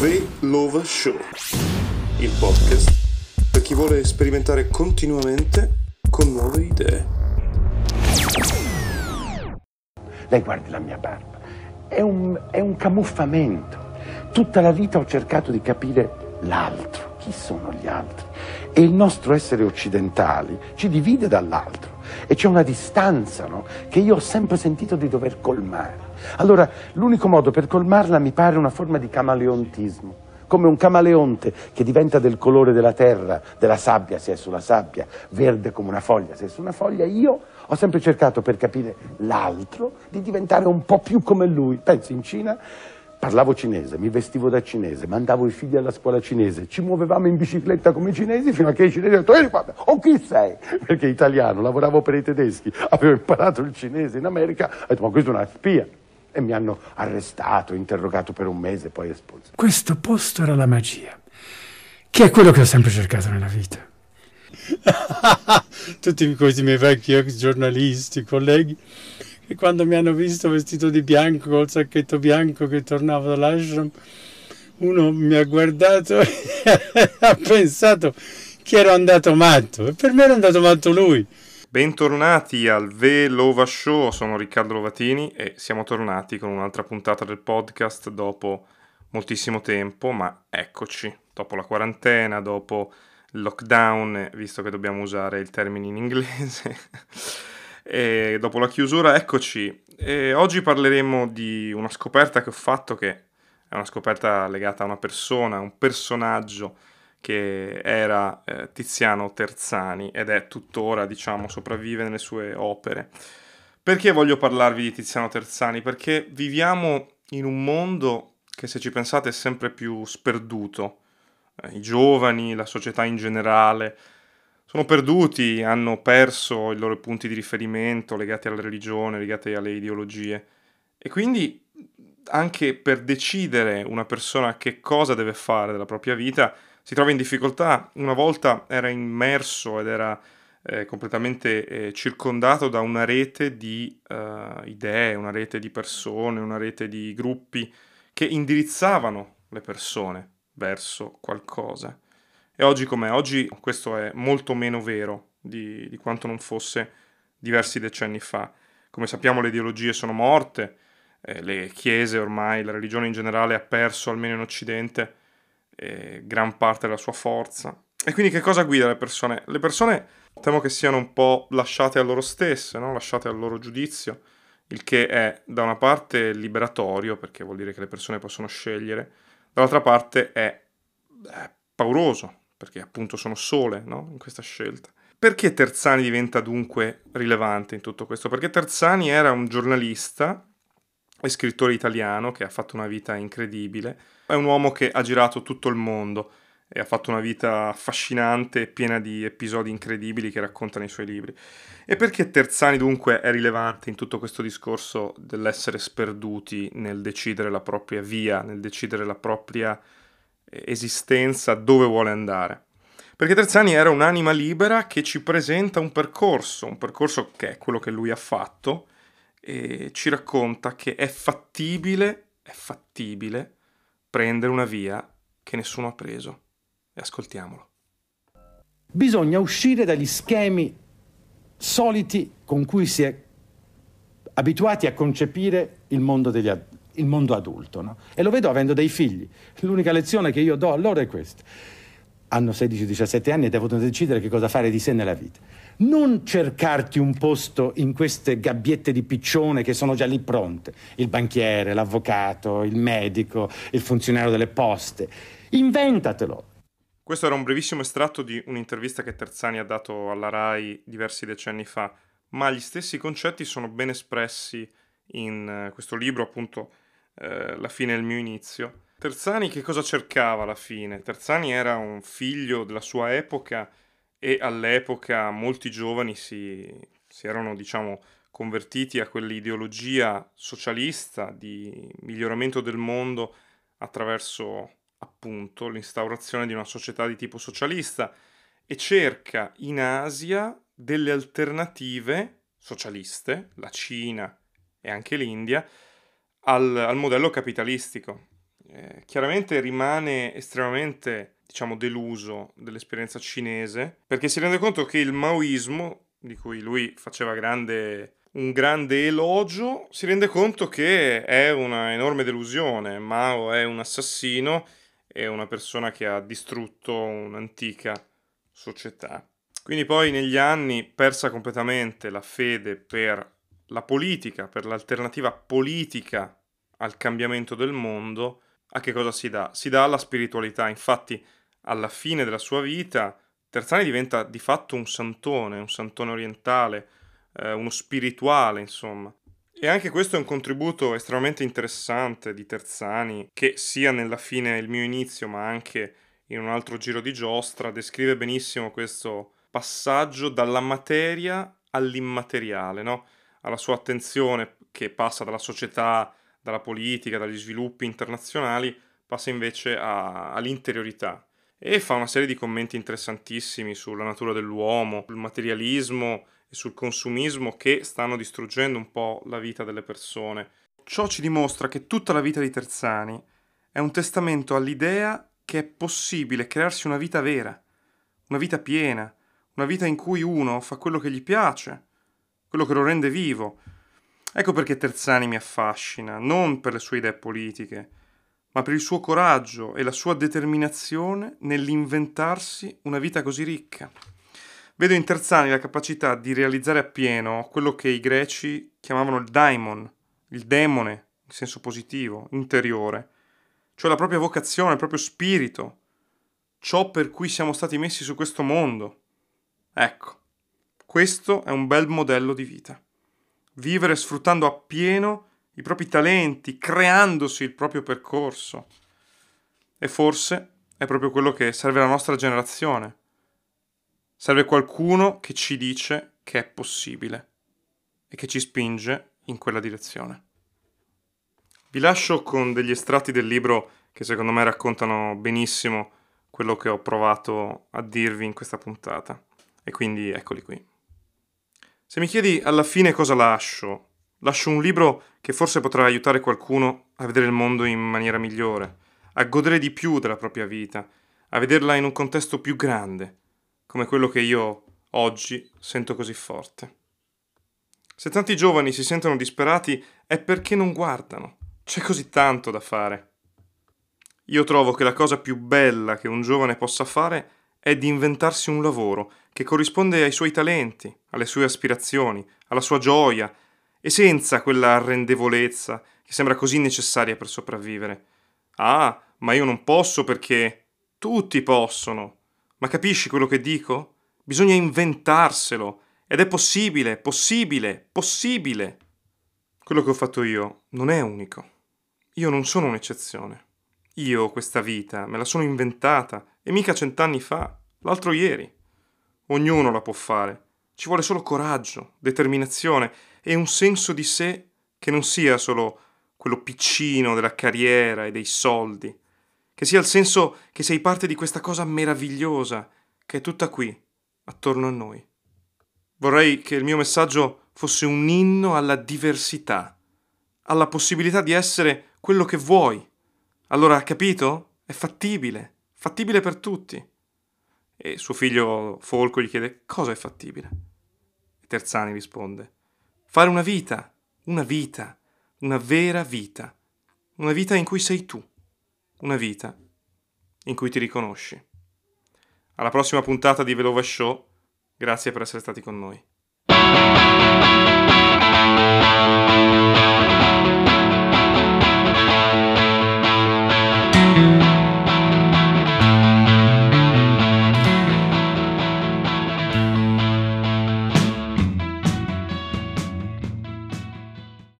The Lova Show, il podcast per chi vuole sperimentare continuamente con nuove idee. Lei guardi la mia barba, è un, è un camuffamento. Tutta la vita ho cercato di capire l'altro, chi sono gli altri. E il nostro essere occidentali ci divide dall'altro e c'è una distanza no? che io ho sempre sentito di dover colmare. Allora, l'unico modo per colmarla mi pare una forma di camaleontismo, come un camaleonte che diventa del colore della terra, della sabbia se è sulla sabbia, verde come una foglia se è su una foglia. Io ho sempre cercato per capire l'altro di diventare un po' più come lui. Penso in Cina Parlavo cinese, mi vestivo da cinese, mandavo i figli alla scuola cinese, ci muovevamo in bicicletta come i cinesi fino a che i cinesi hanno detto ehi guarda, oh chi sei? Perché italiano, lavoravo per i tedeschi, avevo imparato il cinese in America, ho detto ma questo è una spia. E mi hanno arrestato, interrogato per un mese, poi espulso. Questo posto era la magia, che è quello che ho sempre cercato nella vita. Tutti questi miei vecchi ex giornalisti, colleghi, e quando mi hanno visto vestito di bianco col sacchetto bianco che tornavo dall'ashram, uno mi ha guardato e ha pensato che ero andato matto e per me era andato matto lui. Bentornati al V Lova Show, sono Riccardo Lovatini e siamo tornati con un'altra puntata del podcast dopo moltissimo tempo, ma eccoci, dopo la quarantena, dopo il lockdown, visto che dobbiamo usare il termine in inglese. E dopo la chiusura, eccoci. E oggi parleremo di una scoperta che ho fatto che è una scoperta legata a una persona, un personaggio che era eh, Tiziano Terzani ed è tuttora, diciamo, sopravvive nelle sue opere. Perché voglio parlarvi di Tiziano Terzani? Perché viviamo in un mondo che se ci pensate è sempre più sperduto. Eh, I giovani, la società in generale, sono perduti, hanno perso i loro punti di riferimento legati alla religione, legati alle ideologie. E quindi anche per decidere una persona che cosa deve fare della propria vita si trova in difficoltà. Una volta era immerso ed era eh, completamente eh, circondato da una rete di uh, idee, una rete di persone, una rete di gruppi che indirizzavano le persone verso qualcosa. E oggi com'è? Oggi questo è molto meno vero di, di quanto non fosse diversi decenni fa. Come sappiamo le ideologie sono morte, eh, le chiese ormai, la religione in generale ha perso, almeno in Occidente, eh, gran parte della sua forza. E quindi che cosa guida le persone? Le persone temo che siano un po' lasciate a loro stesse, no? lasciate al loro giudizio, il che è da una parte liberatorio, perché vuol dire che le persone possono scegliere, dall'altra parte è eh, pauroso, perché appunto sono sole no? in questa scelta. Perché Terzani diventa dunque rilevante in tutto questo? Perché Terzani era un giornalista e scrittore italiano che ha fatto una vita incredibile, è un uomo che ha girato tutto il mondo e ha fatto una vita affascinante piena di episodi incredibili che racconta nei suoi libri. E perché Terzani dunque è rilevante in tutto questo discorso dell'essere sperduti nel decidere la propria via, nel decidere la propria esistenza dove vuole andare. Perché Terzani era un'anima libera che ci presenta un percorso, un percorso che è quello che lui ha fatto, e ci racconta che è fattibile, è fattibile prendere una via che nessuno ha preso. E ascoltiamolo. Bisogna uscire dagli schemi soliti con cui si è abituati a concepire il mondo degli, adulti il mondo adulto. No? E lo vedo avendo dei figli. L'unica lezione che io do a loro è questa. Hanno 16-17 anni e devono decidere che cosa fare di sé nella vita. Non cercarti un posto in queste gabbiette di piccione che sono già lì pronte. Il banchiere, l'avvocato, il medico, il funzionario delle poste. Inventatelo. Questo era un brevissimo estratto di un'intervista che Terzani ha dato alla RAI diversi decenni fa, ma gli stessi concetti sono ben espressi in eh, questo libro, appunto eh, La fine è il mio inizio. Terzani che cosa cercava alla fine? Terzani era un figlio della sua epoca e all'epoca molti giovani si, si erano, diciamo, convertiti a quell'ideologia socialista di miglioramento del mondo attraverso appunto l'instaurazione di una società di tipo socialista e cerca in Asia delle alternative socialiste, la Cina e anche l'India, al, al modello capitalistico. eh, chiaramente rimane estremamente, diciamo, deluso dell'esperienza cinese, perché si rende conto che il maoismo, di cui lui faceva grande, un grande elogio, si rende conto che è una enorme delusione. Mao è un assassino, è una persona che ha distrutto un'antica società. Quindi poi negli anni persa completamente la fede per la politica, per l'alternativa politica al cambiamento del mondo, a che cosa si dà? Si dà alla spiritualità. Infatti, alla fine della sua vita, Terzani diventa di fatto un santone, un santone orientale, eh, uno spirituale, insomma. E anche questo è un contributo estremamente interessante di Terzani, che sia nella fine il mio inizio, ma anche in un altro giro di giostra, descrive benissimo questo passaggio dalla materia all'immateriale, no? alla sua attenzione che passa dalla società, dalla politica, dagli sviluppi internazionali, passa invece a, all'interiorità e fa una serie di commenti interessantissimi sulla natura dell'uomo, sul materialismo e sul consumismo che stanno distruggendo un po' la vita delle persone. Ciò ci dimostra che tutta la vita di Terzani è un testamento all'idea che è possibile crearsi una vita vera, una vita piena, una vita in cui uno fa quello che gli piace, quello che lo rende vivo. Ecco perché Terzani mi affascina, non per le sue idee politiche, ma per il suo coraggio e la sua determinazione nell'inventarsi una vita così ricca. Vedo in Terzani la capacità di realizzare appieno quello che i greci chiamavano il daimon, il demone, in senso positivo, interiore, cioè la propria vocazione, il proprio spirito, ciò per cui siamo stati messi su questo mondo. Ecco, questo è un bel modello di vita. Vivere sfruttando appieno i propri talenti, creandosi il proprio percorso. E forse è proprio quello che serve alla nostra generazione Serve qualcuno che ci dice che è possibile e che ci spinge in quella direzione. Vi lascio con degli estratti del libro che secondo me raccontano benissimo quello che ho provato a dirvi in questa puntata. E quindi eccoli qui. Se mi chiedi alla fine cosa lascio, lascio un libro che forse potrà aiutare qualcuno a vedere il mondo in maniera migliore, a godere di più della propria vita, a vederla in un contesto più grande, come quello che io oggi sento così forte. Se tanti giovani si sentono disperati è perché non guardano. C'è così tanto da fare. Io trovo che la cosa più bella che un giovane possa fare è di inventarsi un lavoro che corrisponde ai suoi talenti, alle sue aspirazioni, alla sua gioia e senza quella arrendevolezza che sembra così necessaria per sopravvivere. Ah, ma io non posso perché tutti possono. Ma capisci quello che dico? Bisogna inventarselo. Ed è possibile, possibile, possibile. Quello che ho fatto io non è unico. Io non sono un'eccezione. Io questa vita me la sono inventata e mica cent'anni fa, l'altro ieri. Ognuno la può fare. Ci vuole solo coraggio, determinazione e un senso di sé che non sia solo quello piccino della carriera e dei soldi, che sia il senso che sei parte di questa cosa meravigliosa che è tutta qui, attorno a noi. Vorrei che il mio messaggio fosse un inno alla diversità, alla possibilità di essere quello che vuoi. Allora, capito? È fattibile, fattibile per tutti. E suo figlio Folco gli chiede cosa è fattibile. E Terzani risponde, fare una vita, una vita, una vera vita, una vita in cui sei tu una vita in cui ti riconosci. Alla prossima puntata di Velova Show, grazie per essere stati con noi.